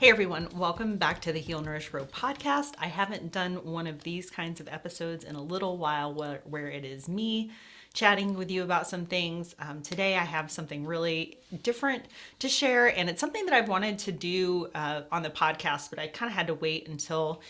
Hey everyone, welcome back to the Heal Nourish Grow podcast. I haven't done one of these kinds of episodes in a little while where, where it is me chatting with you about some things. Um, today I have something really different to share, and it's something that I've wanted to do uh, on the podcast, but I kind of had to wait until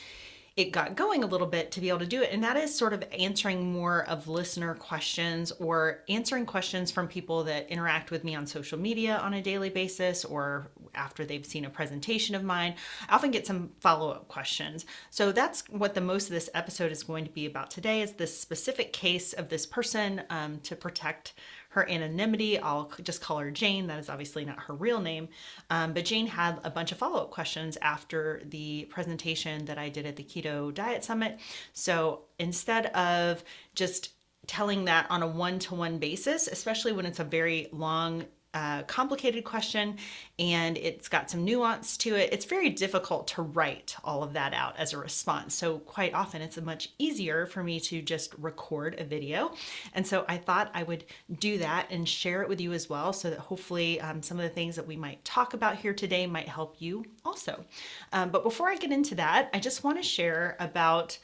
it got going a little bit to be able to do it. And that is sort of answering more of listener questions or answering questions from people that interact with me on social media on a daily basis or after they've seen a presentation of mine. I often get some follow up questions. So that's what the most of this episode is going to be about today is this specific case of this person um, to protect her anonymity. I'll just call her Jane. That is obviously not her real name. Um, but Jane had a bunch of follow up questions after the presentation that I did at the Keto Diet Summit. So instead of just telling that on a one to one basis, especially when it's a very long a complicated question and it's got some nuance to it. It's very difficult to write all of that out as a response. So, quite often, it's much easier for me to just record a video. And so, I thought I would do that and share it with you as well so that hopefully um, some of the things that we might talk about here today might help you also. Um, but before I get into that, I just want to share about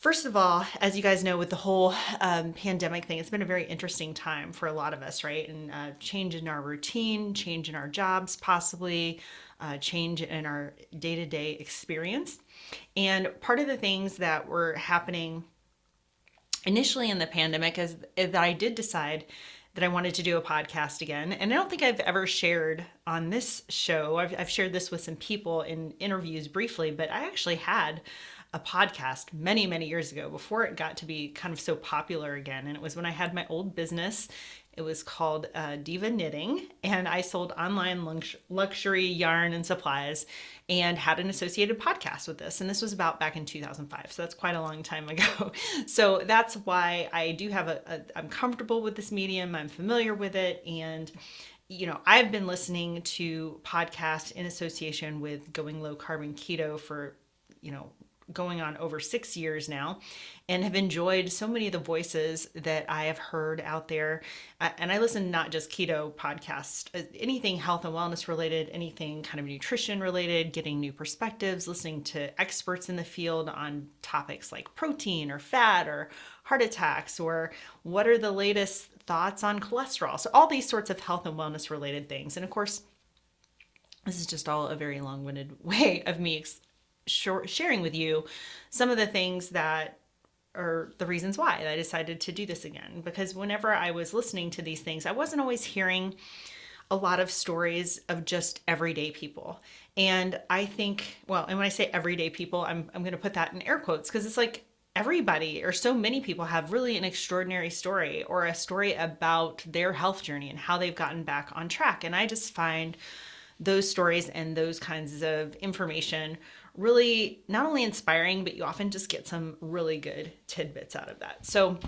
First of all, as you guys know, with the whole um, pandemic thing, it's been a very interesting time for a lot of us, right? And uh, change in our routine, change in our jobs, possibly uh, change in our day to day experience. And part of the things that were happening initially in the pandemic is, that I did decide that I wanted to do a podcast again. And I don't think I've ever shared on this show, I've, I've shared this with some people in interviews briefly, but I actually had a podcast many, many years ago before it got to be kind of so popular again. And it was when I had my old business. It was called uh, Diva Knitting, and I sold online lux- luxury yarn and supplies and had an associated podcast with this. And this was about back in 2005. So that's quite a long time ago. so that's why I do have a, a I'm comfortable with this medium, I'm familiar with it. And you know, I've been listening to podcasts in association with going low carb and keto for, you know, going on over six years now and have enjoyed so many of the voices that I have heard out there. And I listen not just keto podcasts, uh, anything health and wellness related, anything kind of nutrition related, getting new perspectives, listening to experts in the field on topics like protein or fat or heart attacks or what are the latest thoughts on cholesterol. So, all these sorts of health and wellness related things. And of course, this is just all a very long winded way of me sharing with you some of the things that are the reasons why I decided to do this again. Because whenever I was listening to these things, I wasn't always hearing a lot of stories of just everyday people. And I think, well, and when I say everyday people, I'm, I'm going to put that in air quotes because it's like everybody or so many people have really an extraordinary story or a story about their health journey and how they've gotten back on track. And I just find those stories and those kinds of information really not only inspiring, but you often just get some really good tidbits out of that. So,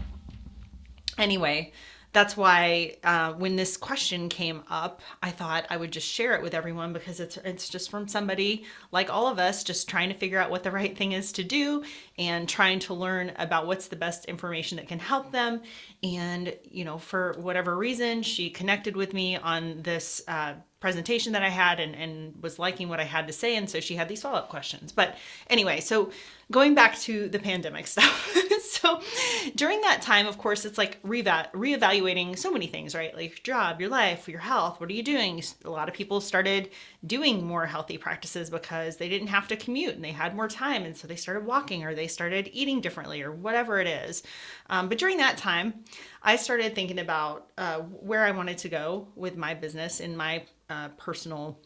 anyway, that's why uh, when this question came up, I thought I would just share it with everyone because it's it's just from somebody like all of us, just trying to figure out what the right thing is to do and trying to learn about what's the best information that can help them. And you know, for whatever reason, she connected with me on this uh, presentation that I had and, and was liking what I had to say. And so she had these follow up questions. But anyway, so going back to the pandemic stuff. so during that time, of course, it's like re reevaluating so many things, right? Like your job, your life, your health. What are you doing? A lot of people started doing more healthy practices because they didn't have to commute and they had more time. And so they started walking or they started eating differently or whatever it is. Um, but during that time, I started thinking about uh, where I wanted to go with my business in my uh, personal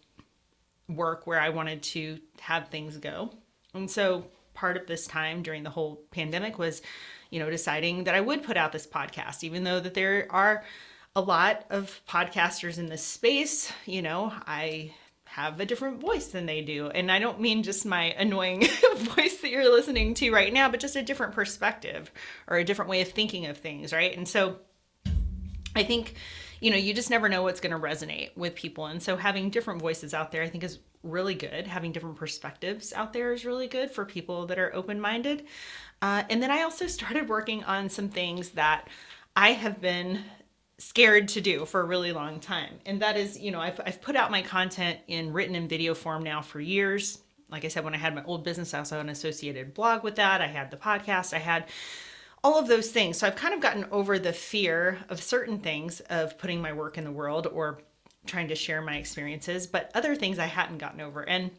work where I wanted to have things go. And so part of this time during the whole pandemic was, you know, deciding that I would put out this podcast, even though that there are a lot of podcasters in this space. You know, I have a different voice than they do. And I don't mean just my annoying voice that you're listening to right now, but just a different perspective or a different way of thinking of things, right? And so I think, you know, you just never know what's going to resonate with people. And so having different voices out there, I think is really good. Having different perspectives out there is really good for people that are open minded. Uh, and then I also started working on some things that I have been scared to do for a really long time. And that is, you know, I've, I've put out my content in written and video form now for years. Like I said, when I had my old business, I also had an associated blog with that. I had the podcast, I had all of those things. So I've kind of gotten over the fear of certain things of putting my work in the world or trying to share my experiences, but other things I hadn't gotten over. And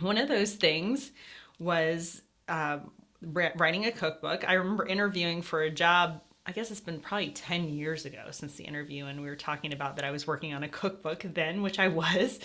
one of those things was um, writing a cookbook. I remember interviewing for a job I guess it's been probably 10 years ago since the interview, and we were talking about that I was working on a cookbook then, which I was.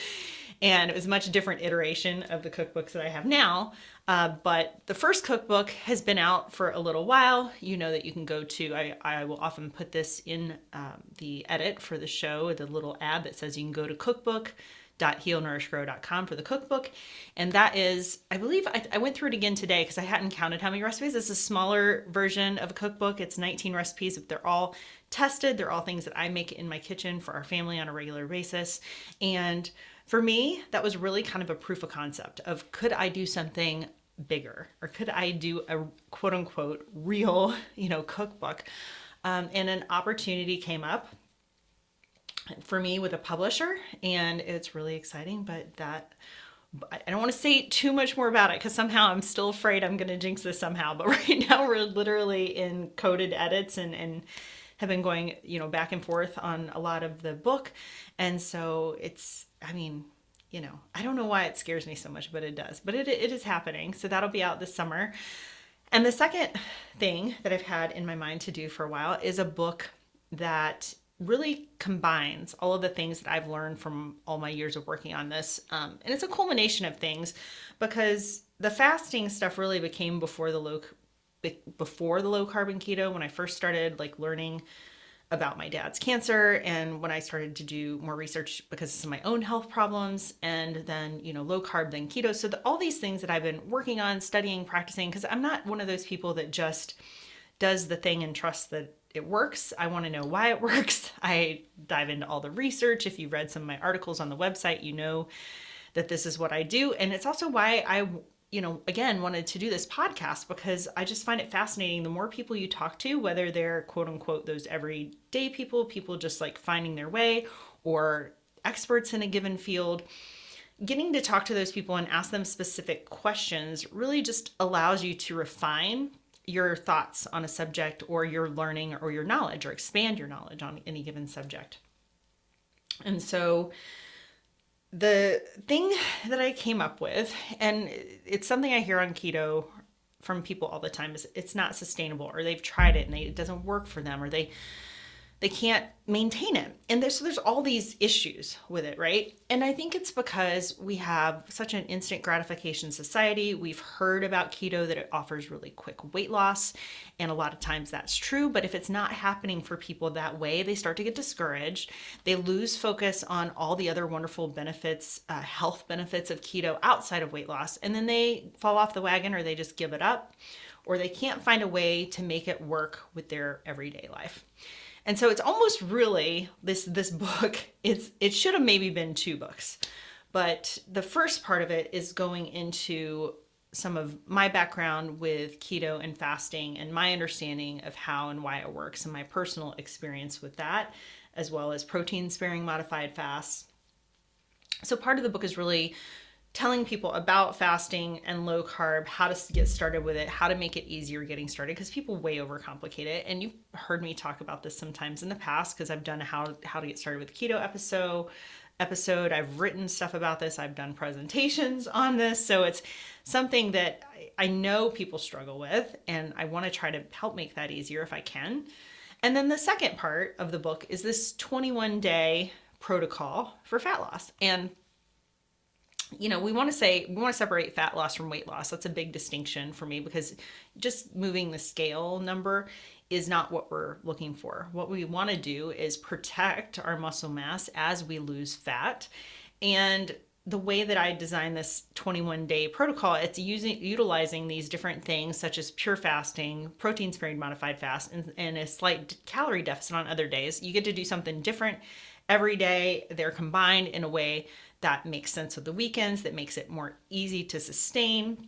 And it was a much different iteration of the cookbooks that I have now. Uh, but the first cookbook has been out for a little while. You know that you can go to, I, I will often put this in um, the edit for the show, the little ad that says you can go to cookbook healnourishgrow.com for the cookbook. And that is, I believe I, I went through it again today because I hadn't counted how many recipes. It's a smaller version of a cookbook. It's 19 recipes, but they're all tested. They're all things that I make in my kitchen for our family on a regular basis. And for me, that was really kind of a proof of concept of could I do something bigger or could I do a quote unquote real, you know, cookbook? Um, and an opportunity came up for me with a publisher, and it's really exciting. But that I don't want to say too much more about it because somehow I'm still afraid I'm going to jinx this somehow. But right now we're literally in coded edits and and have been going you know back and forth on a lot of the book, and so it's I mean you know I don't know why it scares me so much, but it does. But it it is happening. So that'll be out this summer. And the second thing that I've had in my mind to do for a while is a book that really combines all of the things that I've learned from all my years of working on this. Um, and it's a culmination of things because the fasting stuff really became before the low before the low carb and keto when I first started like learning about my dad's cancer and when I started to do more research because of my own health problems and then you know low carb then keto so the, all these things that I've been working on studying practicing because I'm not one of those people that just does the thing and trusts that it works. I want to know why it works. I dive into all the research. If you've read some of my articles on the website, you know that this is what I do. And it's also why I, you know, again, wanted to do this podcast because I just find it fascinating. The more people you talk to, whether they're quote unquote those everyday people, people just like finding their way, or experts in a given field, getting to talk to those people and ask them specific questions really just allows you to refine your thoughts on a subject or your learning or your knowledge or expand your knowledge on any given subject. And so the thing that I came up with, and it's something I hear on keto from people all the time, is it's not sustainable or they've tried it and they, it doesn't work for them or they they can't maintain it. And there's so there's all these issues with it, right? And I think it's because we have such an instant gratification society. We've heard about keto that it offers really quick weight loss, and a lot of times that's true, but if it's not happening for people that way, they start to get discouraged. They lose focus on all the other wonderful benefits, uh, health benefits of keto outside of weight loss, and then they fall off the wagon or they just give it up or they can't find a way to make it work with their everyday life. And so it's almost really this this book. It's it should have maybe been two books, but the first part of it is going into some of my background with keto and fasting and my understanding of how and why it works and my personal experience with that, as well as protein sparing modified fasts. So part of the book is really telling people about fasting and low carb, how to get started with it, how to make it easier getting started because people way overcomplicate it. And you've heard me talk about this sometimes in the past because I've done how how to get started with keto episode episode. I've written stuff about this. I've done presentations on this. So it's something that I know people struggle with and I want to try to help make that easier if I can. And then the second part of the book is this 21 day protocol for fat loss. And you know, we want to say we want to separate fat loss from weight loss. That's a big distinction for me because just moving the scale number is not what we're looking for. What we want to do is protect our muscle mass as we lose fat. And the way that I designed this 21 day protocol, it's using utilizing these different things such as pure fasting, protein sparing modified fast, and, and a slight calorie deficit on other days. You get to do something different every day. They're combined in a way that makes sense with the weekends, that makes it more easy to sustain.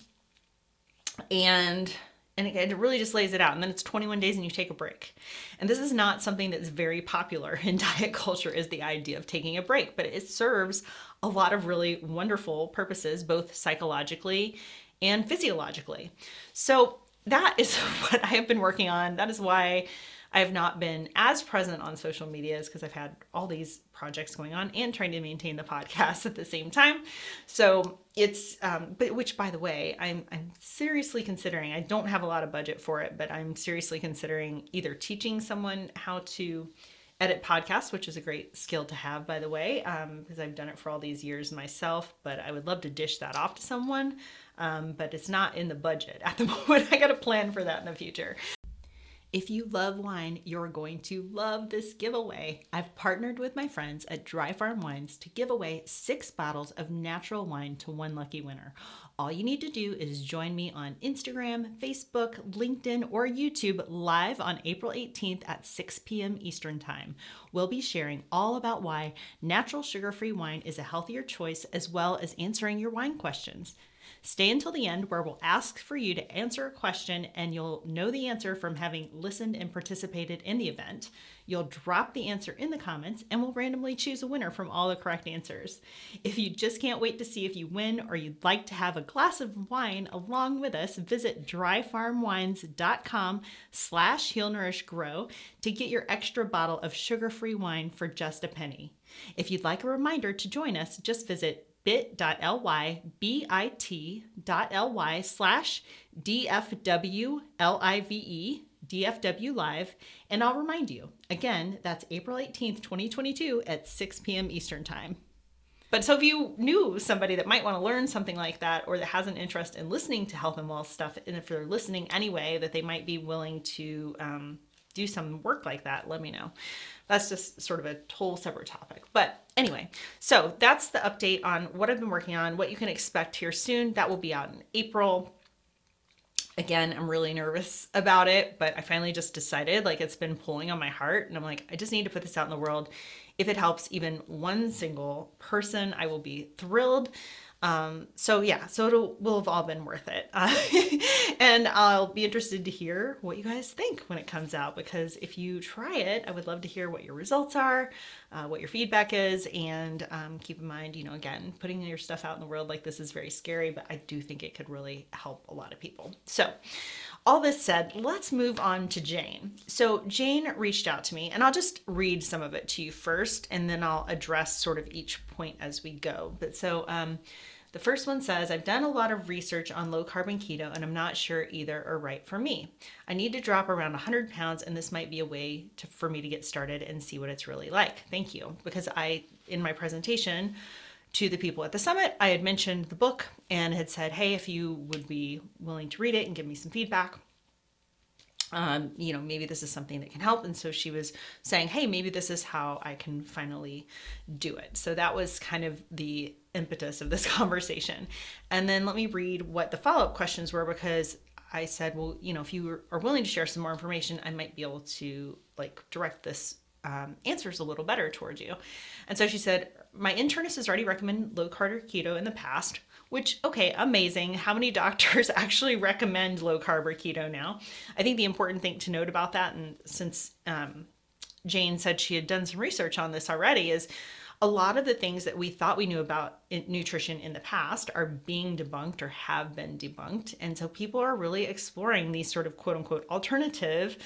And and it, really just lays it out. And then it's 21 days and you take a break. And this is not something that's very popular in diet culture is the idea of taking a break, but it serves a lot of really wonderful purposes, both psychologically and physiologically. So that is what I have been working on. That is why I have not been as present on social medias because I've had all these projects going on and trying to maintain the podcast at the same time. So it's, um, but which by the way, I'm I'm seriously considering. I don't have a lot of budget for it, but I'm seriously considering either teaching someone how to edit podcasts, which is a great skill to have, by the way, because um, I've done it for all these years myself. But I would love to dish that off to someone, um, but it's not in the budget at the moment. I got to plan for that in the future. If you love wine, you're going to love this giveaway. I've partnered with my friends at Dry Farm Wines to give away six bottles of natural wine to one lucky winner. All you need to do is join me on Instagram, Facebook, LinkedIn, or YouTube live on April 18th at 6 p.m. Eastern Time. We'll be sharing all about why natural sugar free wine is a healthier choice, as well as answering your wine questions. Stay until the end where we'll ask for you to answer a question and you'll know the answer from having listened and participated in the event. You'll drop the answer in the comments and we'll randomly choose a winner from all the correct answers. If you just can't wait to see if you win or you'd like to have a glass of wine along with us, visit dryfarmwines.com slash healnourishgrow to get your extra bottle of sugar-free wine for just a penny. If you'd like a reminder to join us, just visit bit.ly, bit.ly slash DFWLIVE, DFW Live, and I'll remind you again, that's April 18th, 2022 at 6 p.m. Eastern Time. But so if you knew somebody that might want to learn something like that or that has an interest in listening to health and wealth stuff, and if they're listening anyway, that they might be willing to um, do some work like that, let me know. That's just sort of a whole separate topic. But anyway, so that's the update on what I've been working on, what you can expect here soon. That will be out in April. Again, I'm really nervous about it, but I finally just decided like it's been pulling on my heart. And I'm like, I just need to put this out in the world. If it helps even one single person, I will be thrilled. Um, so yeah, so it will have all been worth it. Uh, and I'll be interested to hear what you guys think when it comes out because if you try it, I would love to hear what your results are, uh, what your feedback is, and um, keep in mind, you know, again, putting your stuff out in the world like this is very scary, but I do think it could really help a lot of people. So all this said, let's move on to Jane. So, Jane reached out to me, and I'll just read some of it to you first, and then I'll address sort of each point as we go. But so, um, the first one says, I've done a lot of research on low carb and keto, and I'm not sure either are right for me. I need to drop around 100 pounds, and this might be a way to, for me to get started and see what it's really like. Thank you. Because I, in my presentation, to the people at the summit, I had mentioned the book and had said, hey, if you would be willing to read it and give me some feedback, um, you know, maybe this is something that can help. And so she was saying, hey, maybe this is how I can finally do it. So that was kind of the impetus of this conversation. And then let me read what the follow up questions were because I said, well, you know, if you are willing to share some more information, I might be able to like direct this um, answers a little better towards you. And so she said, My internist has already recommended low carb or keto in the past, which, okay, amazing. How many doctors actually recommend low carb or keto now? I think the important thing to note about that, and since um, Jane said she had done some research on this already, is a lot of the things that we thought we knew about nutrition in the past are being debunked or have been debunked. And so people are really exploring these sort of quote unquote alternative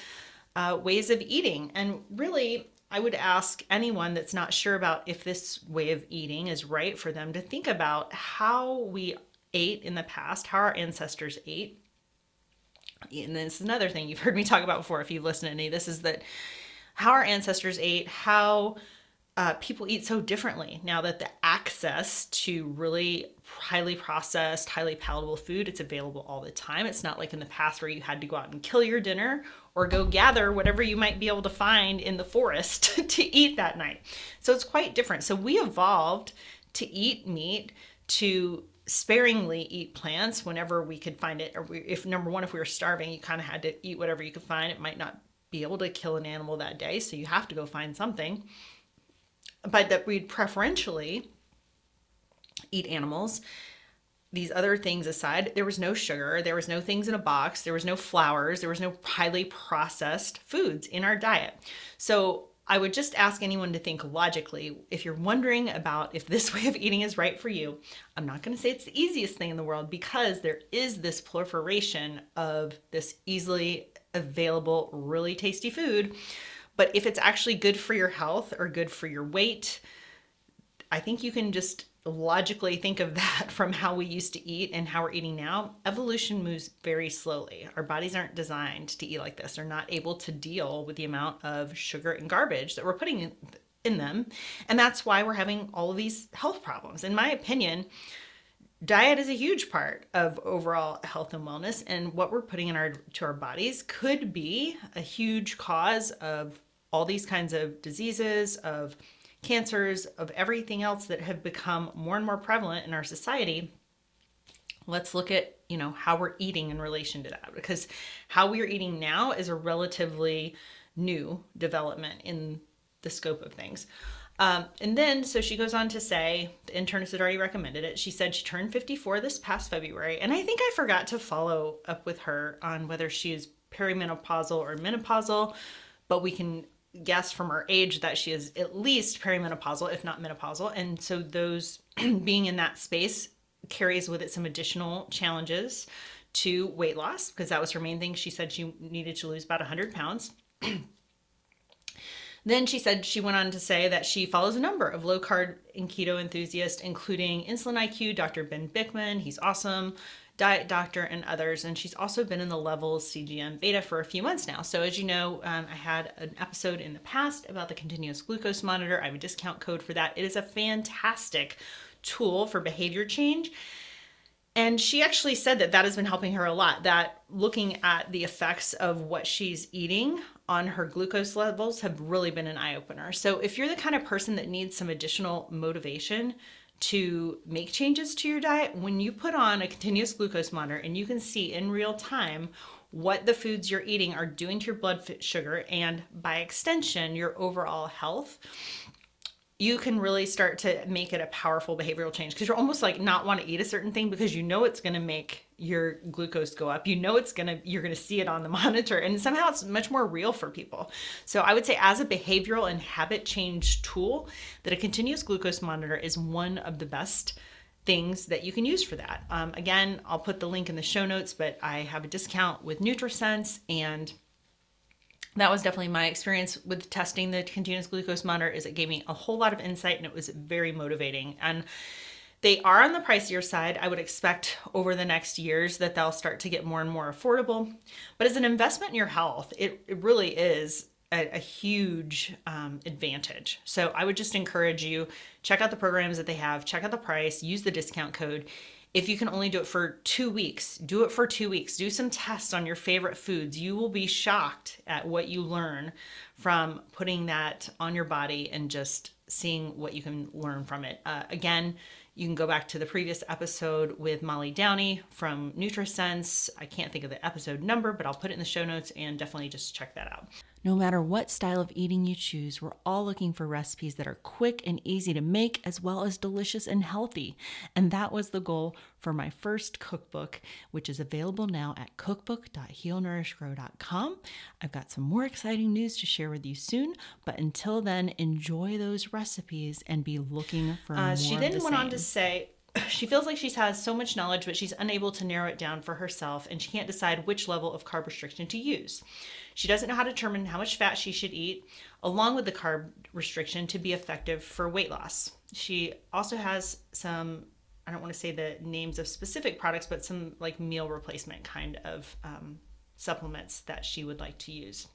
uh, ways of eating. And really, I would ask anyone that's not sure about if this way of eating is right for them to think about how we ate in the past, how our ancestors ate. And this is another thing you've heard me talk about before if you've listened to any. This is that how our ancestors ate, how uh, people eat so differently now that the access to really highly processed, highly palatable food it's available all the time. It's not like in the past where you had to go out and kill your dinner or go gather whatever you might be able to find in the forest to eat that night. So it's quite different. So we evolved to eat meat to sparingly eat plants whenever we could find it or if number one if we were starving you kind of had to eat whatever you could find it might not be able to kill an animal that day so you have to go find something but that we'd preferentially eat animals these other things aside, there was no sugar, there was no things in a box, there was no flours, there was no highly processed foods in our diet. So I would just ask anyone to think logically. If you're wondering about if this way of eating is right for you, I'm not going to say it's the easiest thing in the world because there is this proliferation of this easily available, really tasty food. But if it's actually good for your health or good for your weight, I think you can just logically think of that from how we used to eat and how we're eating now, evolution moves very slowly. Our bodies aren't designed to eat like this. They're not able to deal with the amount of sugar and garbage that we're putting in, in them. And that's why we're having all of these health problems. In my opinion, diet is a huge part of overall health and wellness and what we're putting in our to our bodies could be a huge cause of all these kinds of diseases of cancers, of everything else that have become more and more prevalent in our society, let's look at you know how we're eating in relation to that. Because how we are eating now is a relatively new development in the scope of things. Um, and then so she goes on to say the internist had already recommended it. She said she turned 54 this past february and i think i forgot to follow up with her on whether she is perimenopausal or menopausal but we can guess from her age that she is at least perimenopausal, if not menopausal. And so, those being in that space carries with it some additional challenges to weight loss because that was her main thing. She said she needed to lose about 100 pounds. then she said she went on to say that she follows a number of low carb and keto enthusiasts, including Insulin IQ, Dr. Ben Bikman. He's awesome. Diet Doctor, and others. And she's also been in the Levels CGM beta for a few months now. So, as you know, um, I had an episode in the past about the continuous glucose monitor. I have a discount code for that. It is a fantastic tool for behavior change. And she actually said that that has been helping her a lot. That looking at the effects of what she's eating on her glucose levels have really been an eye opener. So, if you're the kind of person that needs some additional motivation to make changes to your diet, when you put on a continuous glucose monitor and you can see in real time what the foods you're eating are doing to your blood sugar and by extension your overall health you can really start to make it a powerful behavioral change because you're almost like not want to eat a certain thing because you know it's going to make your glucose go up. You know it's going to you're going to see it on the monitor and somehow it's much more real for people. So i would say as a behavioral and habit change tool that a continuous glucose monitor is one of the best things that you can use for that. Um, again i'll put the link in the show notes but i have a discount with nutrisense and that was definitely my experience with testing the continuous glucose monitor is it gave me a whole lot of insight and it was very motivating. And they are on the pricier side. I would expect over the next years that they'll start to get more and more affordable. But as an investment in your health it, it really is a, a huge um, advantage. So i would just encourage you check out the programs that they have check out the price use the discount code if you can only do it for two weeks, do it for two weeks. Do some tests on your favorite foods. You will be shocked at what you learn from putting that on your body and just seeing what you can learn from it. Uh, again, you can go back to the previous episode with Molly Downey from NutriSense. I can't think of the episode number, but I'll put it in the show notes and definitely just check that out. No matter what style of eating you choose, we're all looking for recipes that are quick and easy to make, as well as delicious and healthy. And that was the goal for my first cookbook, which is available now at cookbook.healnourishgrow.com. I've got some more exciting news to share with you soon, but until then, enjoy those recipes and be looking for uh, more. She then the went same. on to say, she feels like she has so much knowledge, but she's unable to narrow it down for herself, and she can't decide which level of carb restriction to use. She doesn't know how to determine how much fat she should eat, along with the carb restriction, to be effective for weight loss. She also has some, I don't want to say the names of specific products, but some like meal replacement kind of um, supplements that she would like to use.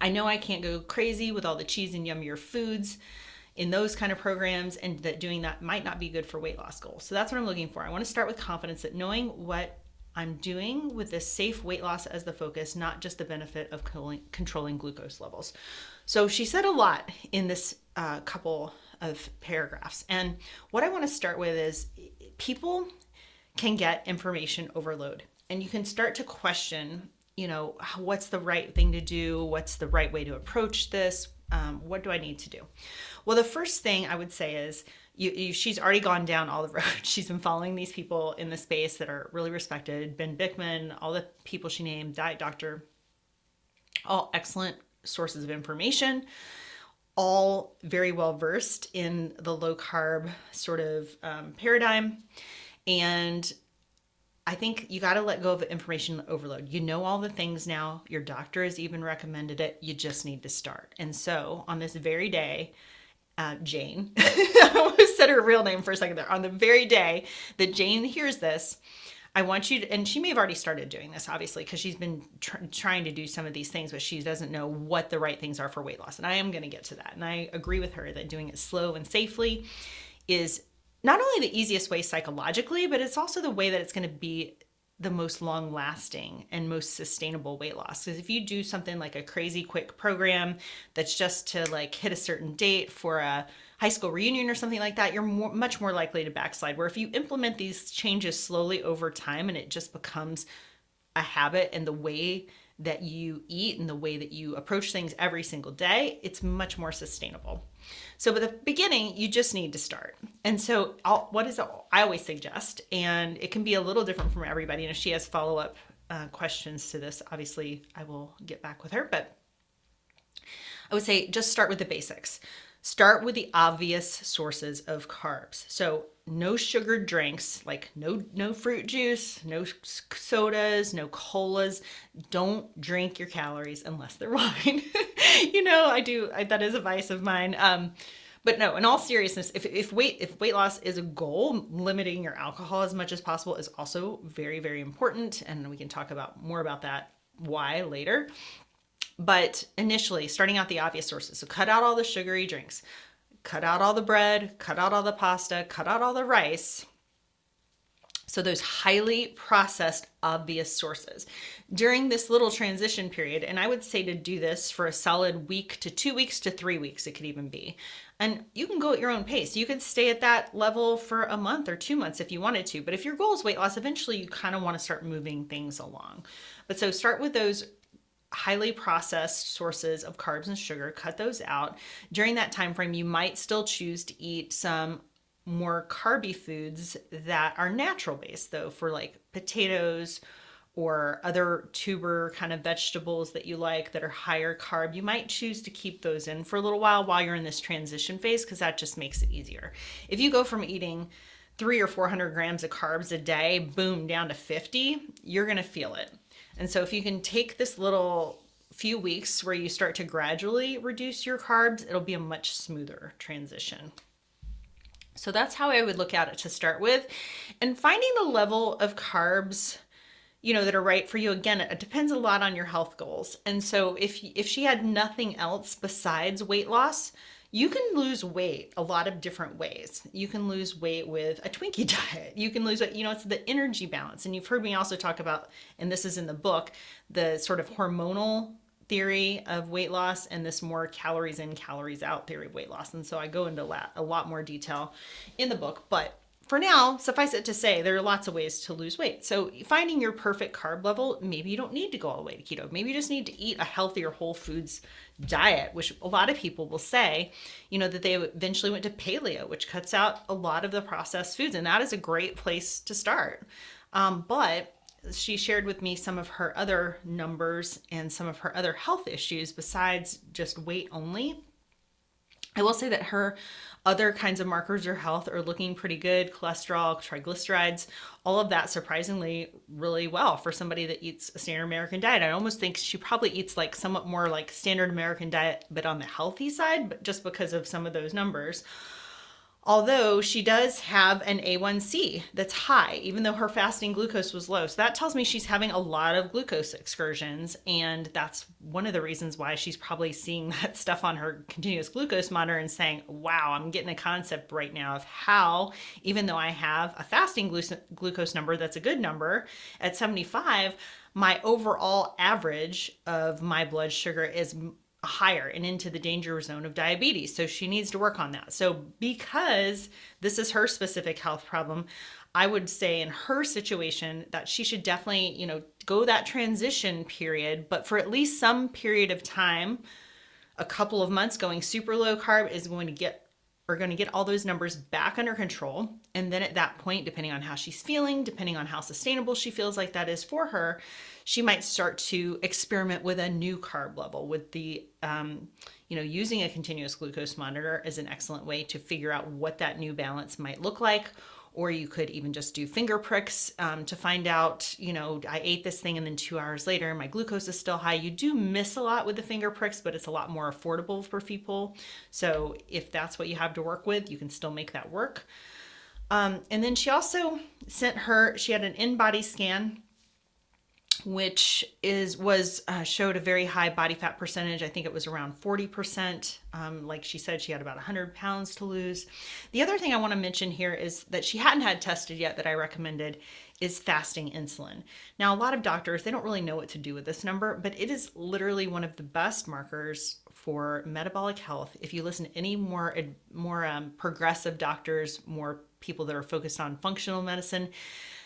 I know I can't go crazy with all the cheese and yummier foods in those kind of programs and that doing that might not be good for weight loss goals. So that's what I'm looking for. I want to start with confidence that knowing what I'm doing with this safe weight loss as the focus, not just the benefit of controlling glucose levels. So she said a lot in this uh, couple of paragraphs. And what I want to start with is people can get information overload and you can start to question, you know, what's the right thing to do? What's the right way to approach this? Um, what do I need to do? Well, the first thing I would say is you, you, she's already gone down all the roads. She's been following these people in the space that are really respected. Ben Bikman, all the people she named, Diet Doctor, all excellent sources of information, all very well versed in the low carb sort of um, paradigm. And I think you got to let go of information overload. You know all the things now. Your doctor has even recommended it. You just need to start. And so on this very day, uh, Jane, I almost said her real name for a second there. On the very day that Jane hears this, I want you to, and she may have already started doing this, obviously, because she's been tr- trying to do some of these things, but she doesn't know what the right things are for weight loss. And I am going to get to that. And I agree with her that doing it slow and safely is not only the easiest way psychologically, but it's also the way that it's going to be the most long lasting and most sustainable weight loss. Because if you do something like a crazy quick program that's just to like hit a certain date for a high school reunion or something like that, you're more, much more likely to backslide. Where if you implement these changes slowly over time and it just becomes a habit and the way that you eat and the way that you approach things every single day, it's much more sustainable. So, at the beginning, you just need to start. And so, I'll, what is? I always suggest, and it can be a little different from everybody. And if she has follow up uh, questions to this, obviously, I will get back with her. But I would say just start with the basics. Start with the obvious sources of carbs. So, no sugared drinks, like no no fruit juice, no sodas, no colas. Don't drink your calories unless they're wine. you know, I do. I, that is a vice of mine. Um, but no, in all seriousness, if, if weight if weight loss is a goal, limiting your alcohol as much as possible is also very very important, and we can talk about more about that why later. But initially, starting out the obvious sources. So cut out all the sugary drinks cut out all the bread, cut out all the pasta, cut out all the rice. So, those highly processed, obvious sources. During this little transition period, and I would say to do this for a solid week to two weeks to three weeks, it could even be. And you can go at your own pace. You could stay at that level for a month or two months if you wanted to. But if your goal is weight loss, eventually you kind of want to start moving things along. But so start with those highly processed sources of carbs and sugar cut those out during that time frame you might still choose to eat some more carby foods that are natural based though for like potatoes or other tuber kind of vegetables that you like that are higher carb. You might choose to keep those in for a little while while you're in this transition phase because that just makes it easier. If you go from eating three or 400 grams of carbs a day boom down to 50 you're to feel it. And so if you can take this little few weeks where you start to gradually reduce your carbs, it'll be a much smoother transition. So that's how I would look at it to start with. And finding the level of carbs you know that are right for you again it depends a lot on your health goals and so if if she had nothing else besides weight loss you can lose weight a lot of different ways. You can lose weight with a Twinkie diet. You can lose weight, you know, it's the energy balance. And you've heard me also talk about, and this is in the book, the sort of hormonal theory of weight loss and this more calories in, calories out theory of weight loss. And so I go into a lot more detail in the book, but for now, suffice it to say, there are lots of ways to lose weight. So, finding your perfect carb level, maybe you don't need to go all the way to keto. Maybe you just need to eat a healthier whole foods diet, which a lot of people will say, you know, that they eventually went to paleo, which cuts out a lot of the processed foods. And that is a great place to start. Um, but she shared with me some of her other numbers and some of her other health issues besides just weight only. I will say that her other kinds of markers of health are looking pretty good cholesterol, triglycerides, all of that surprisingly really well for somebody that eats a standard American diet. I almost think she probably eats like somewhat more like standard American diet, but on the healthy side, but just because of some of those numbers. Although she does have an A1C that's high, even though her fasting glucose was low. So that tells me she's having a lot of glucose excursions. And that's one of the reasons why she's probably seeing that stuff on her continuous glucose monitor and saying, wow, I'm getting a concept right now of how, even though I have a fasting glucose number that's a good number at 75, my overall average of my blood sugar is higher and into the danger zone of diabetes. So she needs to work on that. So, because this is her specific health problem, I would say in her situation that she should definitely, you know, go that transition period, but for at least some period of time, a couple of months going super low carb is going to get are going to get all those numbers back under control. And then at that point, depending on how she's feeling, depending on how sustainable she feels like that is for her, she might start to experiment with a new carb level with the um, you know using a continuous glucose monitor is an excellent way to figure out what that new balance might look like or you could even just do finger pricks um, to find out you know i ate this thing and then two hours later my glucose is still high. You do miss a lot with the finger pricks but it's a lot more affordable for people. So if that's what you have to work with you can still make that work. Um, and then she also sent her she had an InBody scan which is was uh, showed a very high body fat percentage. I think it was around 40%. Um, like she said, she had about 100 pounds to lose. The other thing I want to mention here is that she hadn't had tested yet that I recommended is fasting insulin. Now, a lot of doctors, they don't really know what to do with this number, but it is literally one of the best markers for metabolic health. If you listen to any more more um, progressive doctors, more people that are focused on functional medicine,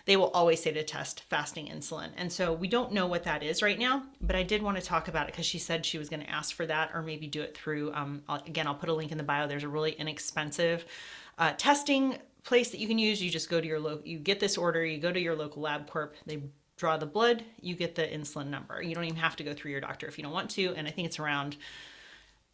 they will always say to test fasting insulin. And so we don't know what that is right now, but I did want to talk about it because she said she was going to ask for that or maybe do it through, um, I'll, again, I'll put a link in the bio. There's a really inexpensive uh, testing place that you can use. You just go to your local, you get this order, you go to your local LabCorp, they draw the blood, you get the insulin number. You don't even have to go through your doctor if you don't want to. And I think it's around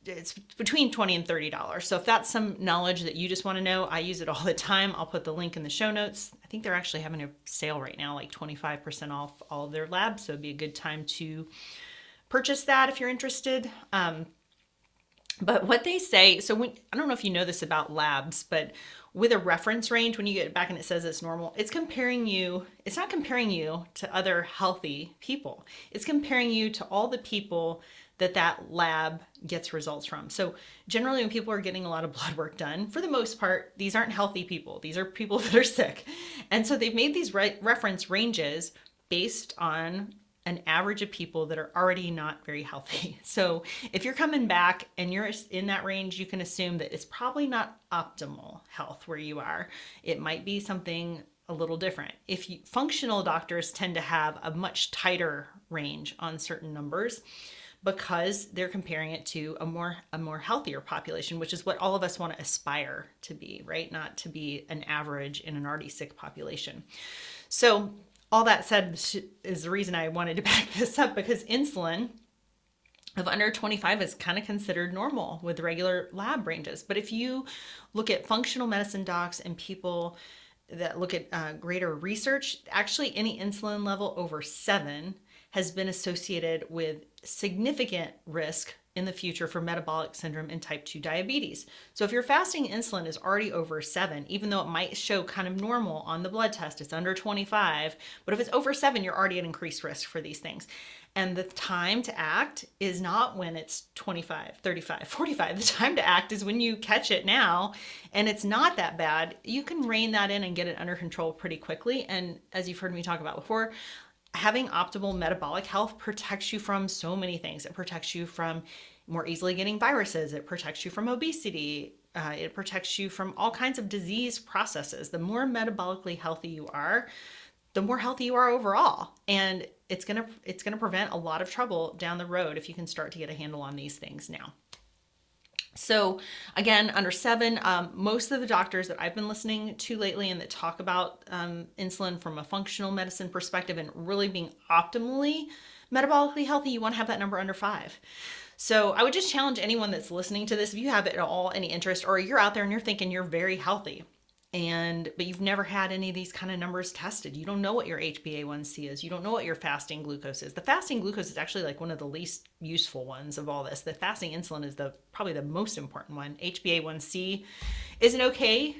it's between 20 and 30 dollars. So if that's some knowledge that you just want to know i use it all the time. I'll put the link in the show notes. I think they're actually having a sale right now like 25% off all of their labs so it'd be a good time to purchase that if you're interested. Um, but what they say so when i don't know if you know this about labs but with a reference range when you get back and it says it's normal it's comparing you it's not comparing you to other healthy people. It's comparing you to all the people that that lab gets results from. So generally when people are getting a lot of blood work done, for the most part, these aren't healthy people. These are people that are sick. And so they've made these re- reference ranges based on an average of people that are already not very healthy. So if you're coming back and you're in that range, you can assume that it's probably not optimal health where you are. It might be something a little different. If you, functional doctors tend to have a much tighter range on certain numbers because they're comparing it to a more a more healthier population which is what all of us want to aspire to be right? Not to be an average in an already sick population. So all that said is the reason i wanted to back this up because insulin of under 25 is kind of considered normal with regular lab ranges. But if you look at functional medicine docs and people that look at uh, greater research actually any insulin level over seven has been associated with significant risk in the future for metabolic syndrome and type 2 diabetes. So if your fasting insulin is already over 7, even though it might show kind of normal on the blood test, it's under 25, but if it's over 7, you're already at increased risk for these things. And the time to act is not when it's 25, 35, 45. The time to act is when you catch it now and it's not that bad. You can rein that in and get it under control pretty quickly. And as you've heard me talk about before, having optimal metabolic health protects you from so many things. It protects you from more easily getting viruses, it protects you from obesity, uh, it protects you from all kinds of disease processes. The more metabolically healthy you are, the more healthy you are overall. And it's gonna it's gonna prevent a lot of trouble down the road if you can start to get a handle on these things now. So, again, under seven, um, most of the doctors that I've been listening to lately and that talk about um, insulin from a functional medicine perspective and really being optimally metabolically healthy, you want to have that number under five. So, I would just challenge anyone that's listening to this if you have at all any interest or you're out there and you're thinking you're very healthy, and but you've never had any of these kind of numbers tested. You don't know what your hba1c is. You don't know what your fasting glucose is. The fasting glucose is actually like one of the least useful ones of all this. The fasting insulin is the probably the most important one. Hba1c is an okay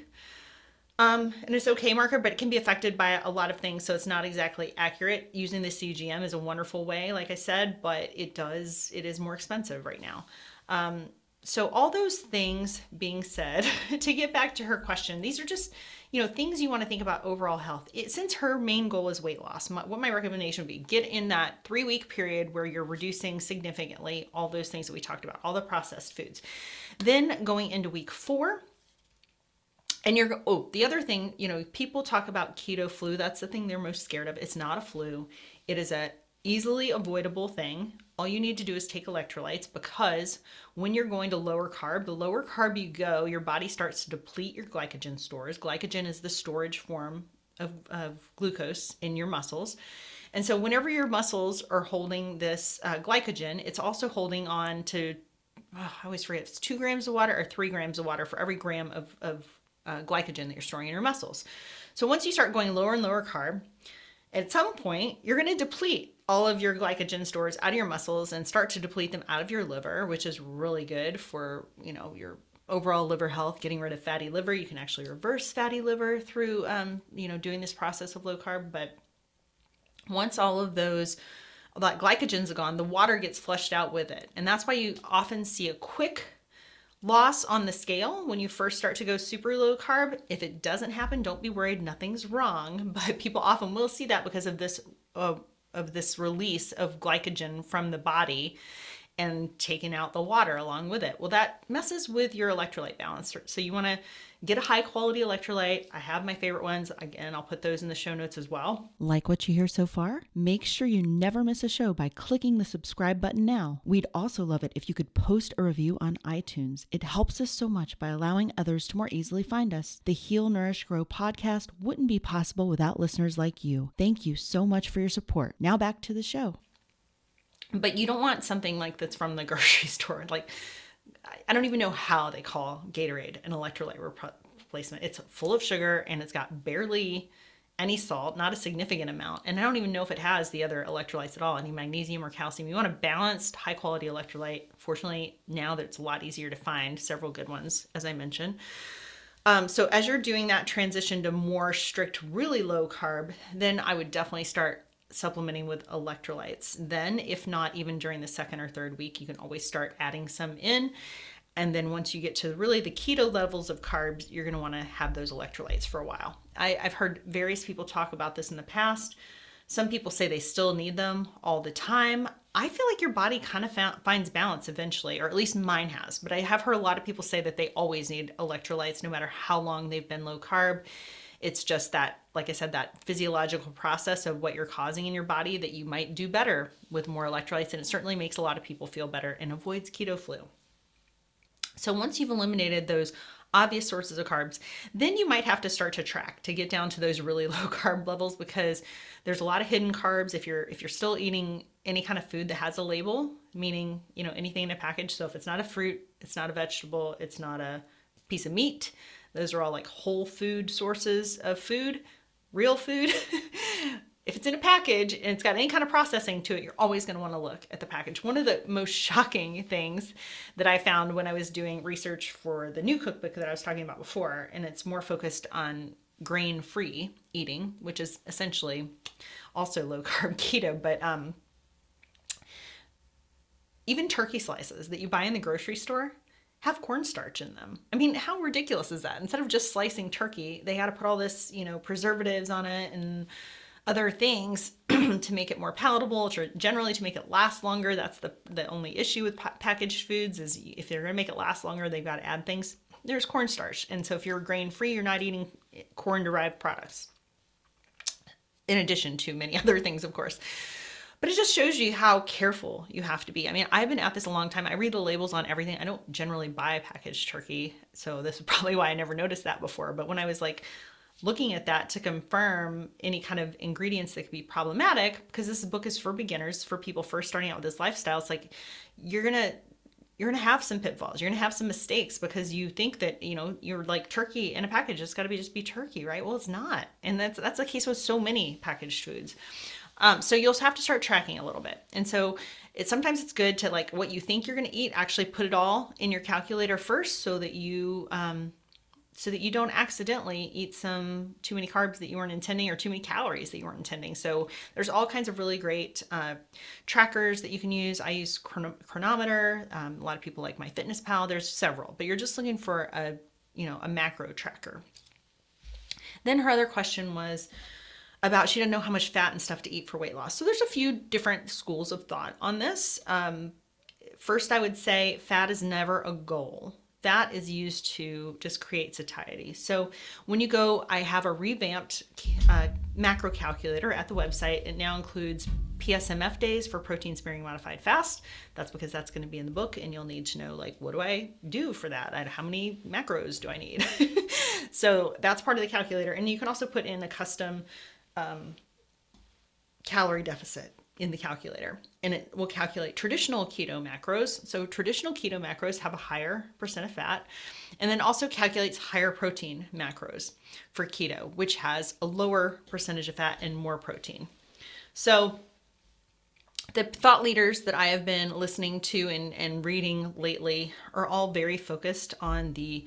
um, and it's okay marker, but it can be affected by a lot of things, so it's not exactly accurate. Using the CGM is a wonderful way, like I said, but it does it is more expensive right now. Um, so all those things being said, to get back to her question, these are just you know things you want to think about overall health. It, since her main goal is weight loss, my, what my recommendation would be: get in that three week period where you're reducing significantly all those things that we talked about, all the processed foods. Then going into week four and you're oh the other thing you know people talk about keto flu that's the thing they're most scared of it's not a flu it is a easily avoidable thing all you need to do is take electrolytes because when you're going to lower carb the lower carb you go your body starts to deplete your glycogen stores glycogen is the storage form of, of glucose in your muscles and so whenever your muscles are holding this uh, glycogen it's also holding on to oh, i always forget it's two grams of water or three grams of water for every gram of, of uh, glycogen that you're storing in your muscles. So once you start going lower and lower carb, at some point you're going to deplete all of your glycogen stores out of your muscles and start to deplete them out of your liver, which is really good for, you know, your overall liver health, getting rid of fatty liver. You can actually reverse fatty liver through, um, you know, doing this process of low carb. But once all of those that glycogen's gone, the water gets flushed out with it. And that's why you often see a quick loss on the scale when you first start to go super low carb. If it doesn't happen, don't be worried, nothing's wrong. But people often will see that because of this uh, of this release of glycogen from the body and taking out the water along with it. Well, that messes with your electrolyte balance. So you want to get a high quality electrolyte. I have my favorite ones. Again, I'll put those in the show notes as well. Like what you hear so far? Make sure you never miss a show by clicking the subscribe button now. We'd also love it if you could post a review on iTunes. It helps us so much by allowing others to more easily find us. The Heal, Nourish, Grow podcast wouldn't be possible without listeners like you. Thank you so much for your support. Now back to the show but you don't want something like that's from the grocery store. Like, I don't even know how they call Gatorade an electrolyte replacement. It's full of sugar and it's got barely any salt, not a significant amount. And I don't even know if it has the other electrolytes at all, any magnesium or calcium. You want a balanced, high quality electrolyte. Fortunately, now that it's a lot easier to find, several good ones, as I mentioned. Um, so as you're doing that transition to more strict, really low carb, then I would definitely start supplementing with electrolytes. Then, if not even during the second or third week, you can always start adding some in. And then once you get to really the keto levels of carbs, you're going to want to have those electrolytes for a while. I, have heard various people talk about this in the past. Some people say they still need them all the time. I feel like your body kind of finds balance eventually, or at least mine has. But I have heard a lot of people say that they always need electrolytes no matter how long they've been low carb. It's just that, like I said, that physiological process of what you're causing in your body that you might do better with more electrolytes. And it certainly makes a lot of people feel better and avoids keto flu. So once you've eliminated those obvious sources of carbs, then you might have to start to track to get down to those really low carb levels because there's a lot of hidden carbs if you're if you're still eating any kind of food that has a label, meaning, you know, anything in a package. So if it's not a fruit, it's not a vegetable, it's not a piece of meat, those are all like whole food sources of food, real food. if it's in a package and it's got any kind of processing to it, you're always going to want to look at the package. One of the most shocking things that I found when I was doing research for the new cookbook that I was talking about before, and it's more focused on grain free eating, which is essentially also low carb keto, but um, even turkey slices that you buy in the grocery store have cornstarch in them. I mean, how ridiculous is that? Instead of just slicing turkey, they had to put all this, you know, preservatives on it and other things to make it more palatable, to generally to make it last longer. That's the the only issue with pa- packaged foods is if they're going to make it last longer, they've got to add things. There's cornstarch, and so if you're grain free, you're not eating corn derived products. In addition to many other things, of course. But it just shows you how careful you have to be. I mean, I've been at this a long time. I read the labels on everything. I don't generally buy packaged turkey, so this is probably why I never noticed that before. But when I was like looking at that to confirm any kind of ingredients that could be problematic, because this book is for beginners, for people first starting out with this lifestyle, it's like you're gonna you're gonna have some pitfalls. You're gonna have some mistakes because you think that you know you're like turkey in a package. It's got to be just be turkey, right? Well, it's not, and that's that's the case with so many packaged foods. Um, so you'll have to start tracking a little bit. And so it sometimes it's good to like what you think you're going to eat, actually put it all in your calculator first so that you um, so that you don't accidentally eat some too many carbs that you weren't intending or too many calories that you weren't intending. So there's all kinds of really great uh, trackers that you can use. I use chron- Cronometer. Um, a lot of people like MyFitnessPal. There's several, but you're just looking for a you know a macro tracker. Then her other question was about she didn't know how much fat and stuff to eat for weight loss. So there's a few different schools of thought on this. Um, first, I would say fat is never a goal that is used to just create satiety. So when you go, I have a revamped uh, macro calculator at the website. It now includes PSMF days for protein sparing modified fast. That's because that's going to be in the book, and you'll need to know like what do I do for that? I, How many macros do I need? so that's part of the calculator, and you can also put in a custom um, calorie deficit in the calculator and it will calculate traditional keto macros. So traditional keto macros have a higher percent of fat and then also calculates higher protein macros for keto, which has a lower percentage of fat and more protein. So the thought leaders that I have been listening to and, and reading lately are all very focused on the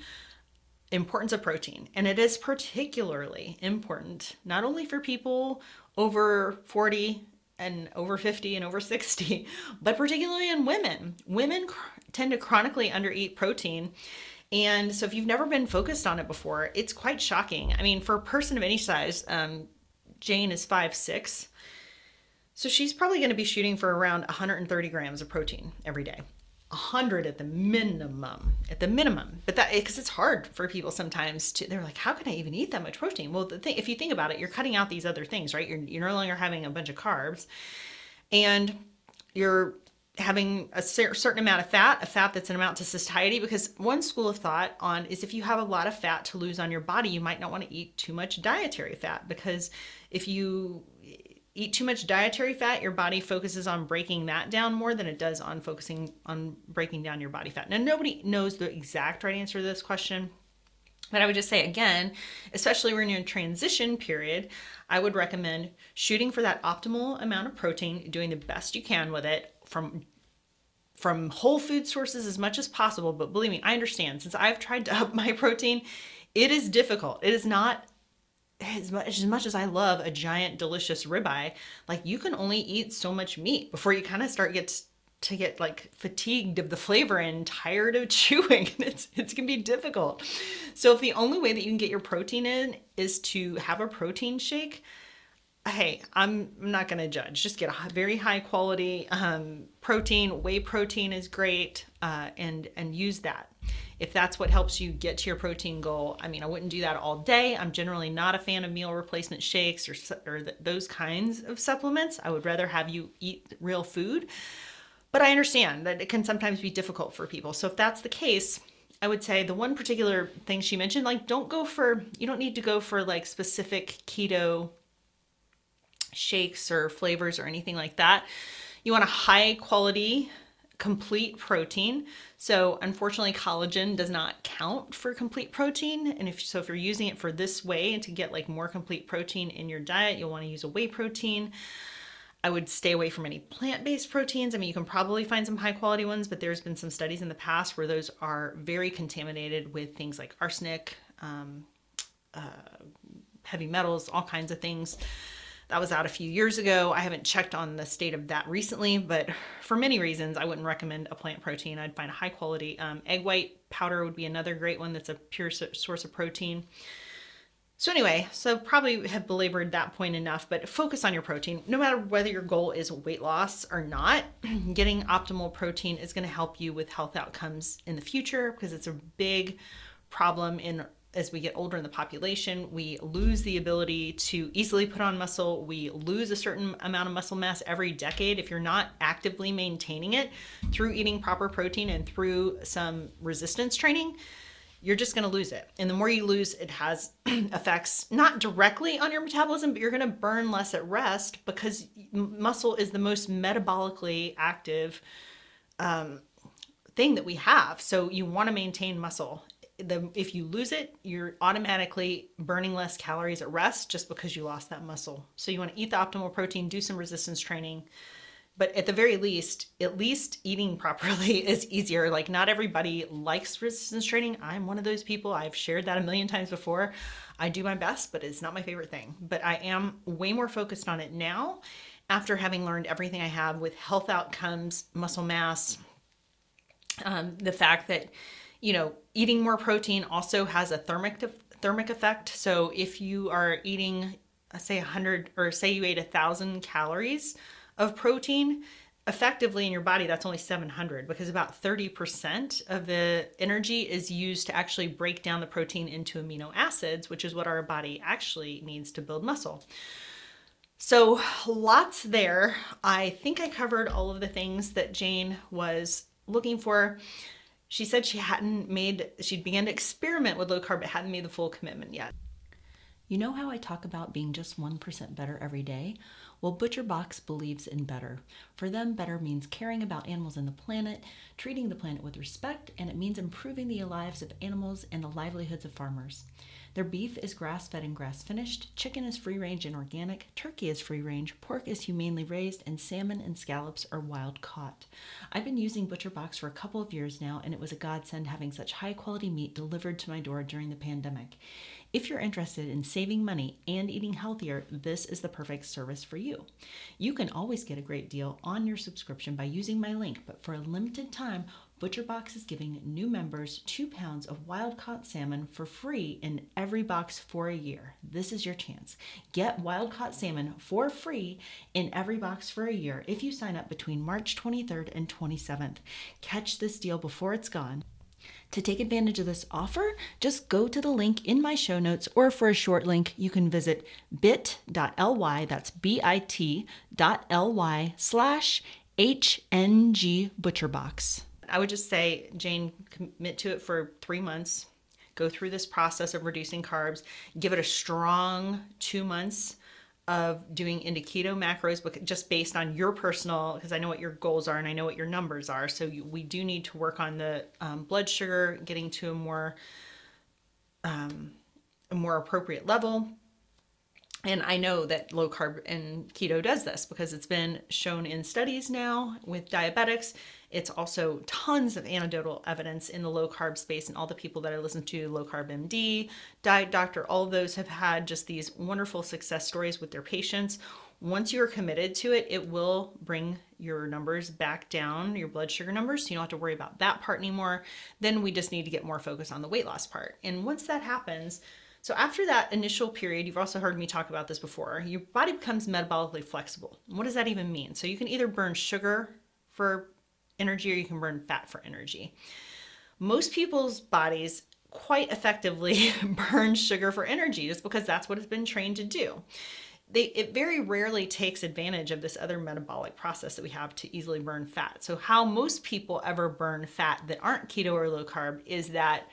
importance of protein. And it is particularly important not only for people over 40 and over 50 and over 60, but particularly in women. Women cr- tend to chronically undereat protein. And so if you've never been focused on it before, it's quite shocking. I mean, for a person of any size, um, Jane is five six, so she's probably going to be shooting for around 130 grams of protein every day. 100 at the minimum at the minimum. But that eh, because it's hard for people sometimes to they're like how can i even eat that much protein? Well the thing if you think about it you're cutting out these other things right? You're, you're no longer having a bunch of carbs and you're having a certain amount of fat a fat that's an amount to satiety because one school of thought on is if you have a lot of fat to lose on your body you might not want to eat too much dietary fat because if you eat too much dietary fat, your body focuses on breaking that down more than it does on focusing on breaking down your body fat. Now, nobody knows the exact right answer to this question. But I would just say again, especially when you're in transition period, I would recommend shooting for that optimal amount of protein, doing the best you can with it from from whole food sources as much as possible. But believe me, I understand since I've tried to up my protein, it is difficult. It is not as much, as much as I love a giant delicious ribeye, like you can only eat so much meat before you kind of start get to get like fatigued of the flavor and tired of chewing. It's it's gonna be difficult. So if the only way that you can get your protein in is to have a protein shake, hey, I'm not gonna judge. Just get a very high quality um, protein. Whey protein is great, uh, and and use that if that's what helps you get to your protein goal. I mean, I wouldn't do that all day. I'm generally not a fan of meal replacement shakes or, or th- those kinds of supplements. I would rather have you eat real food. But I understand that it can sometimes be difficult for people. So if that's the case, I would say the one particular thing she mentioned, like, don't go for, you don't need to go for like specific keto shakes or flavors or anything like that. You want a high quality complete protein. So unfortunately, collagen does not count for complete protein. And if so, if you're using it for this way and to get like more complete protein in your diet, you'll want to use a whey protein. I would stay away from any plant-based proteins. I mean, you can probably find some high-quality ones, but there's been some studies in the past where those are very contaminated with things like arsenic, um, uh, heavy metals, all kinds of things. That was out a few years ago. I haven't checked on the state of that recently, but for many reasons, I wouldn't recommend a plant protein. I'd find a high quality um, egg white powder would be another great one that's a pure source of protein. So anyway, so probably have belabored that point enough, but focus on your protein. No matter whether your goal is weight loss or not, getting optimal protein is going to help you with health outcomes in the future because it's a big problem in as we get older in the population, we lose the ability to easily put on muscle. We lose a certain amount of muscle mass every decade if you're not actively maintaining it through eating proper protein and through some resistance training. You're just going to lose it. And the more you lose, it has effects not directly on your metabolism, but you're going to burn less at rest because muscle is the most metabolically active um, thing that we have. So you want to maintain muscle the if you lose it, you're automatically burning less calories at rest just because you lost that muscle. So you want to eat the optimal protein, do some resistance training but at the very least, at least eating properly is easier. Like, not everybody likes resistance training. I'm one of those people. I've shared that a million times before. I do my best, but it's not my favorite thing. But I am way more focused on it now after having learned everything I have with health outcomes, muscle mass, um, the fact that, you know, eating more protein also has a thermic, thermic effect. So if you are eating, uh, say, 100 or say you ate a 1,000 calories, of protein, effectively in your body, that's only 700 because about 30% of the energy is used to actually break down the protein into amino acids, which is what our body actually needs to build muscle. So, lots there. I think I covered all of the things that Jane was looking for. She said she hadn't made, she'd began to experiment with low carb, but hadn't made the full commitment yet. You know how I talk about being just 1% better every day? Well, ButcherBox believes in better. For them, better means caring about animals and the planet, treating the planet with respect, and it means improving the lives of animals and the livelihoods of farmers. Their beef is grass fed and grass finished, chicken is free range and organic, turkey is free range, pork is humanely raised, and salmon and scallops are wild caught. I've been using ButcherBox for a couple of years now, and it was a godsend having such high quality meat delivered to my door during the pandemic. If you're interested in saving money and eating healthier, this is the perfect service for you. You can always get a great deal on your subscription by using my link, but for a limited time, ButcherBox is giving new members two pounds of wild caught salmon for free in every box for a year. This is your chance. Get wild caught salmon for free in every box for a year if you sign up between March 23rd and 27th. Catch this deal before it's gone. To take advantage of this offer, just go to the link in my show notes, or for a short link, you can visit bit.ly, that's bit.ly slash HNG ButcherBox. I would just say, Jane, commit to it for three months. Go through this process of reducing carbs. Give it a strong two months of doing into keto macros, but just based on your personal, because I know what your goals are and I know what your numbers are. So you, we do need to work on the um, blood sugar, getting to a more um, a more appropriate level. And I know that low carb and keto does this because it's been shown in studies now with diabetics it's also tons of anecdotal evidence in the low carb space, and all the people that I listen to, Low Carb MD, Diet Doctor, all of those have had just these wonderful success stories with their patients. Once you're committed to it, it will bring your numbers back down, your blood sugar numbers, so you don't have to worry about that part anymore. Then we just need to get more focus on the weight loss part. And once that happens, so after that initial period, you've also heard me talk about this before, your body becomes metabolically flexible. What does that even mean? So you can either burn sugar for energy or you can burn fat for energy. Most people's bodies quite effectively burn sugar for energy just because that's what it's been trained to do. They, it very rarely takes advantage of this other metabolic process that we have to easily burn fat. So, how most people ever burn fat that aren't keto or low carb is that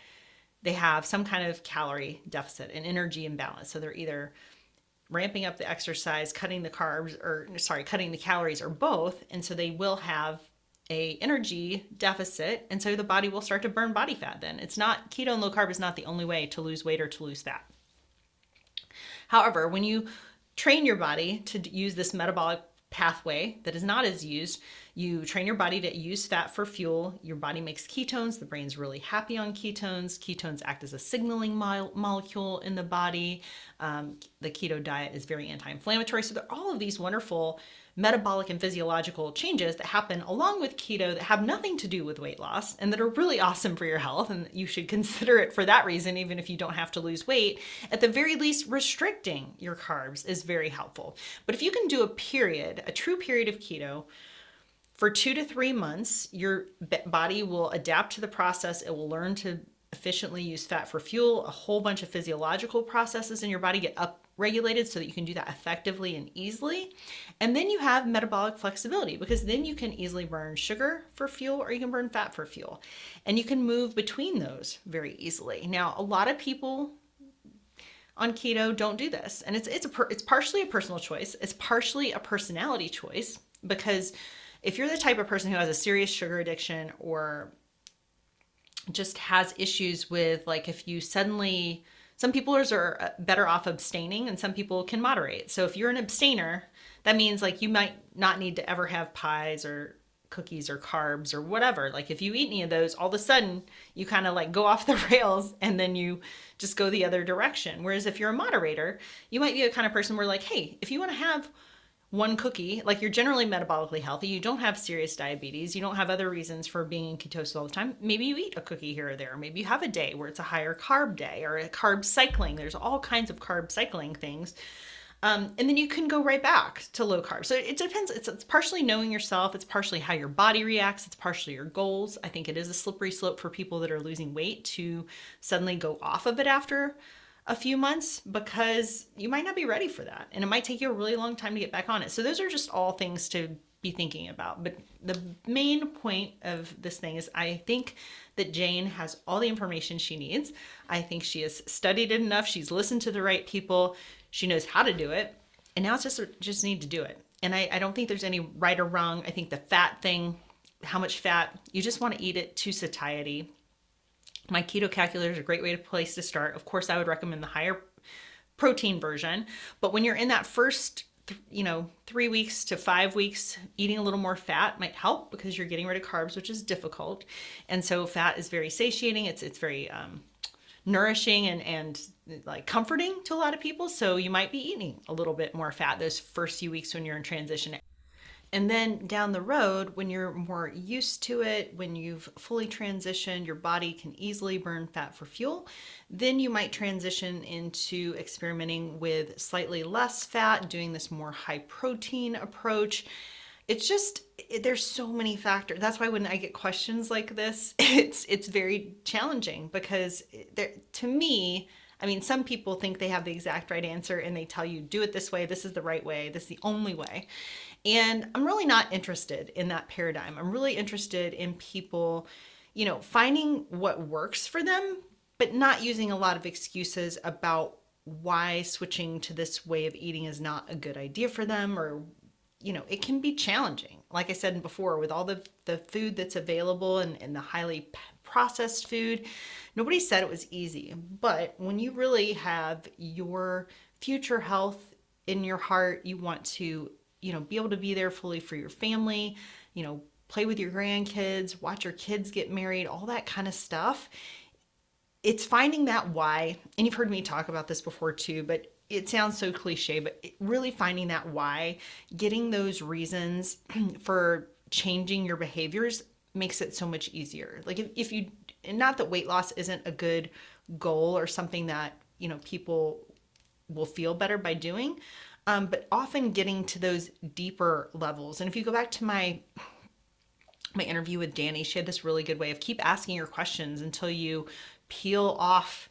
they have some kind of calorie deficit and energy imbalance. So, they're either ramping up the exercise, cutting the carbs, or sorry, cutting the calories, or both. And so, they will have a energy deficit and so the body will start to burn body fat then it's not keto and low carb is not the only way to lose weight or to lose fat however when you train your body to use this metabolic pathway that is not as used you train your body to use fat for fuel your body makes ketones the brain's really happy on ketones ketones act as a signaling mo- molecule in the body um, the keto diet is very anti-inflammatory so there are all of these wonderful metabolic and physiological changes that happen along with keto that have nothing to do with weight loss and that are really awesome for your health. And you should consider it for that reason, even if you don't have to lose weight. At the very least, restricting your carbs is very helpful. But if you can do a period, a true period of keto, for two to three months, your body will adapt to the process. It will learn to efficiently use fat for fuel. A whole bunch of physiological processes in your body get up regulated so that you can do that effectively and easily. And then you have metabolic flexibility because then you can easily burn sugar for fuel or you can burn fat for fuel. And you can move between those very easily. Now, a lot of people on keto don't do this. And it's it's a per, it's partially a personal choice. It's partially a personality choice because if you're the type of person who has a serious sugar addiction or just has issues with like if you suddenly some people are better off abstaining and some people can moderate. So if you're an abstainer, that means like you might not need to ever have pies or cookies or carbs or whatever. Like if you eat any of those, all of a sudden you kind of like go off the rails and then you just go the other direction. Whereas if you're a moderator, you might be a kind of person where like, hey, if you want to have one cookie, like you're generally metabolically healthy, you don't have serious diabetes, you don't have other reasons for being in ketosis all the time, maybe you eat a cookie here or there. Maybe you have a day where it's a higher carb day or a carb cycling. There's all kinds of carb cycling things. Um, and then you can go right back to low carb. So it depends. It's, it's partially knowing yourself. It's partially how your body reacts. It's partially your goals. I think it is a slippery slope for people that are losing weight to suddenly go off of it after a few months because you might not be ready for that. And it might take you a really long time to get back on it. So those are just all things to be thinking about. But the main point of this thing is I think that Jane has all the information she needs. I think she has studied it enough. She's listened to the right people. She knows how to do it. And now it's just just need to do it. And I, I don't think there's any right or wrong. I think the fat thing, how much fat, you just want to eat it to satiety. My keto calculator is a great way to place to start. Of course, I would recommend the higher protein version. But when you're in that first you know, three weeks to five weeks, eating a little more fat might help because you're getting rid of carbs, which is difficult. And so fat is very satiating. It's it's very um, nourishing and and like comforting to a lot of people. So you might be eating a little bit more fat those first few weeks when you're in transition. And then down the road, when you're more used to it, when you've fully transitioned, your body can easily burn fat for fuel. Then you might transition into experimenting with slightly less fat, doing this more high protein approach. It's just it, there's so many factors that's why when i get questions like this it's it's very challenging because there, to me i mean some people think they have the exact right answer and they tell you do it this way. This is the right way. This is the only way and i'm really not interested in that paradigm i'm really interested in people you know finding what works for them but not using a lot of excuses about why switching to this way of eating is not a good idea for them or you know, it can be challenging. Like I said before, with all the, the food that's available and, and the highly processed food, nobody said it was easy. But when you really have your future health in your heart, you want to, you know, be able to be there fully for your family, you know, play with your grandkids, watch your kids get married, all that kind of stuff. It's finding that why, and you've heard me talk about this before too, but it sounds so cliche, but really finding that why, getting those reasons for changing your behaviors makes it so much easier. Like if, if you, not that weight loss isn't a good goal or something that, you know, people will feel better by doing, um, but often getting to those deeper levels. And if you go back to my, my interview with Danny, she had this really good way of keep asking your questions until you peel off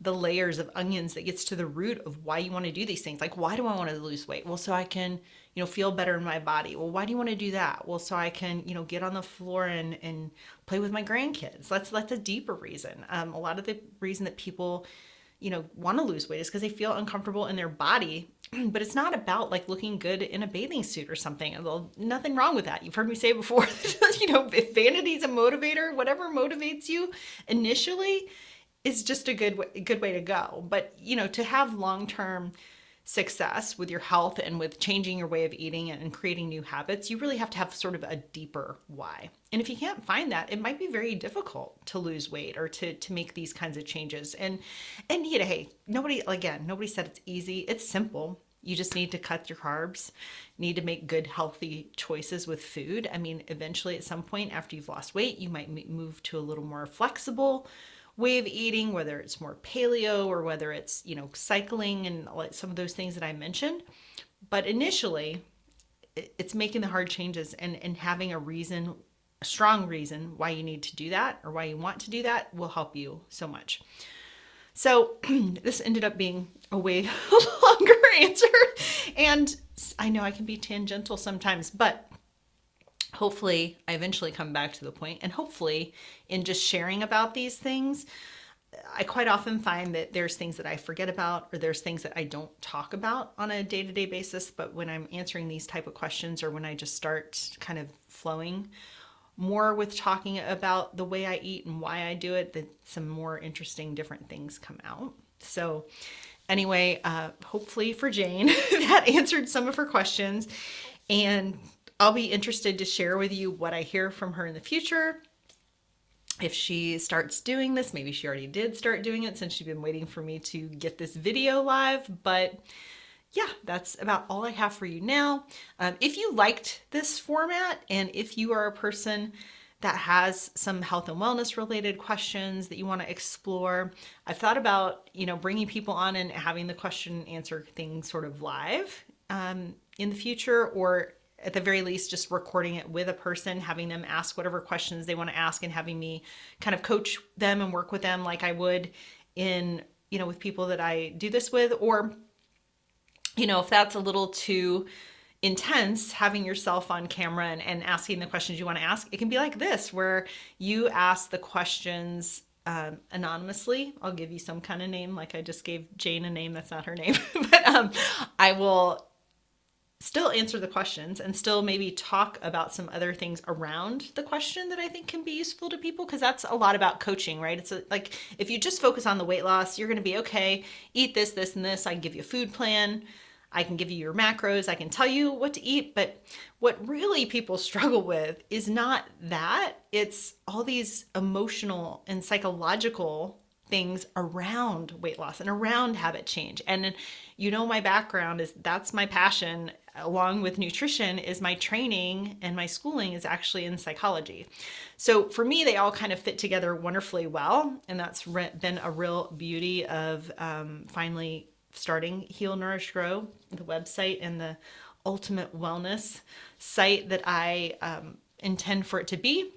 the layers of onions that gets to the root of why you want to do these things. Like, why do I want to lose weight? Well, so I can, you know, feel better in my body. Well, why do you want to do that? Well, so I can, you know, get on the floor and and play with my grandkids. That's that's a deeper reason. Um, a lot of the reason that people, you know, want to lose weight is because they feel uncomfortable in their body. But it's not about like looking good in a bathing suit or something. Well, nothing wrong with that. You've heard me say before. you know, if vanity is a motivator, whatever motivates you initially is just a good good way to go. But you know, to have long term success with your health and with changing your way of eating and creating new habits, you really have to have sort of a deeper why. And if you can't find that, it might be very difficult to lose weight or to to make these kinds of changes. And and you know, hey, nobody again, nobody said it's easy. It's simple. You just need to cut your carbs, need to make good, healthy choices with food. I mean, eventually, at some point after you've lost weight, you might move to a little more flexible way of eating, whether it's more paleo or whether it's, you know, cycling and like some of those things that I mentioned. But initially, it's making the hard changes and, and having a reason, a strong reason why you need to do that or why you want to do that will help you so much. So this ended up being a way longer answer. And I know I can be tangential sometimes, but hopefully I eventually come back to the point and hopefully in just sharing about these things I quite often find that there's things that I forget about or there's things that I don't talk about on a day-to-day basis but when I'm answering these type of questions or when I just start kind of flowing more with talking about the way I eat and why I do it that some more interesting different things come out So, anyway, uh, hopefully for Jane, that answered some of her questions. And I'll be interested to share with you what I hear from her in the future. If she starts doing this, maybe she already did start doing it since she's been waiting for me to get this video live. But yeah, that's about all I have for you now. Um, if you liked this format and if you are a person that has some health and wellness related questions that you want to explore, I've thought about, you know, bringing people on and having the question and answer thing sort of live um, in the future or at the very least just recording it with a person having them ask whatever questions they want to ask and having me kind of coach them and work with them like i would in you know with people that i do this with or you know if that's a little too intense having yourself on camera and, and asking the questions you want to ask it can be like this where you ask the questions um, anonymously. I'll give you some kind of name, like I just gave Jane a name. That's not her name, but um, I will still answer the questions and still maybe talk about some other things around the question that I think can be useful to people because that's a lot about coaching, right? It's a, like if you just focus on the weight loss, you're going to be okay, eat this, this, and this. I can give you a food plan. I can give you your macros. I can tell you what to eat. But what really people struggle with is not that, it's all these emotional and psychological things around weight loss and around habit change. And you know, my background is that's my passion along with nutrition is my training and my schooling is actually in psychology. So for me, they all kind of fit together wonderfully well. And that's been a real beauty of um, finally starting Heal, Nourish, Grow, the website and the ultimate wellness site that I um, intend for it to be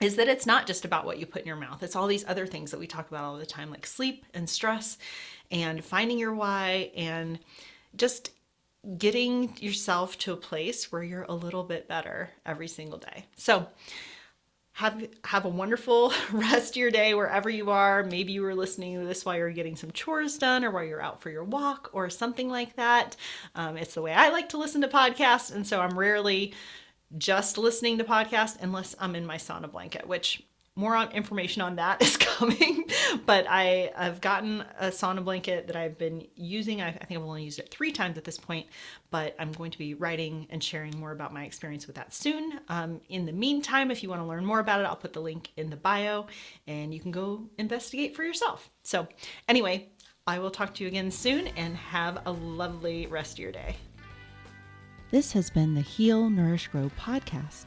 is that it's not just about what you put in your mouth. It's all these other things that we talk about all the time, like sleep and stress and finding your why and just getting yourself to a place where you're a little bit better every single day. So, have have a wonderful rest of your day wherever you are. Maybe you were listening to this while you're getting some chores done or while you're out for your walk or something like that. Um, it's the way I like to listen to podcasts, and so I'm rarely just listening to podcasts unless I'm in my sauna blanket, which more on information on that is coming but i have gotten a sauna blanket that i've been using. I, I, think i've only used it three times at this point but i'm going to be writing and sharing more about my experience with that soon. Um, in the meantime if you want to learn more about it i'll put the link in the bio and you can go investigate for yourself. So anyway i will talk to you again soon and have a lovely rest of your day. This has been the heal nourish grow podcast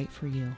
right for you.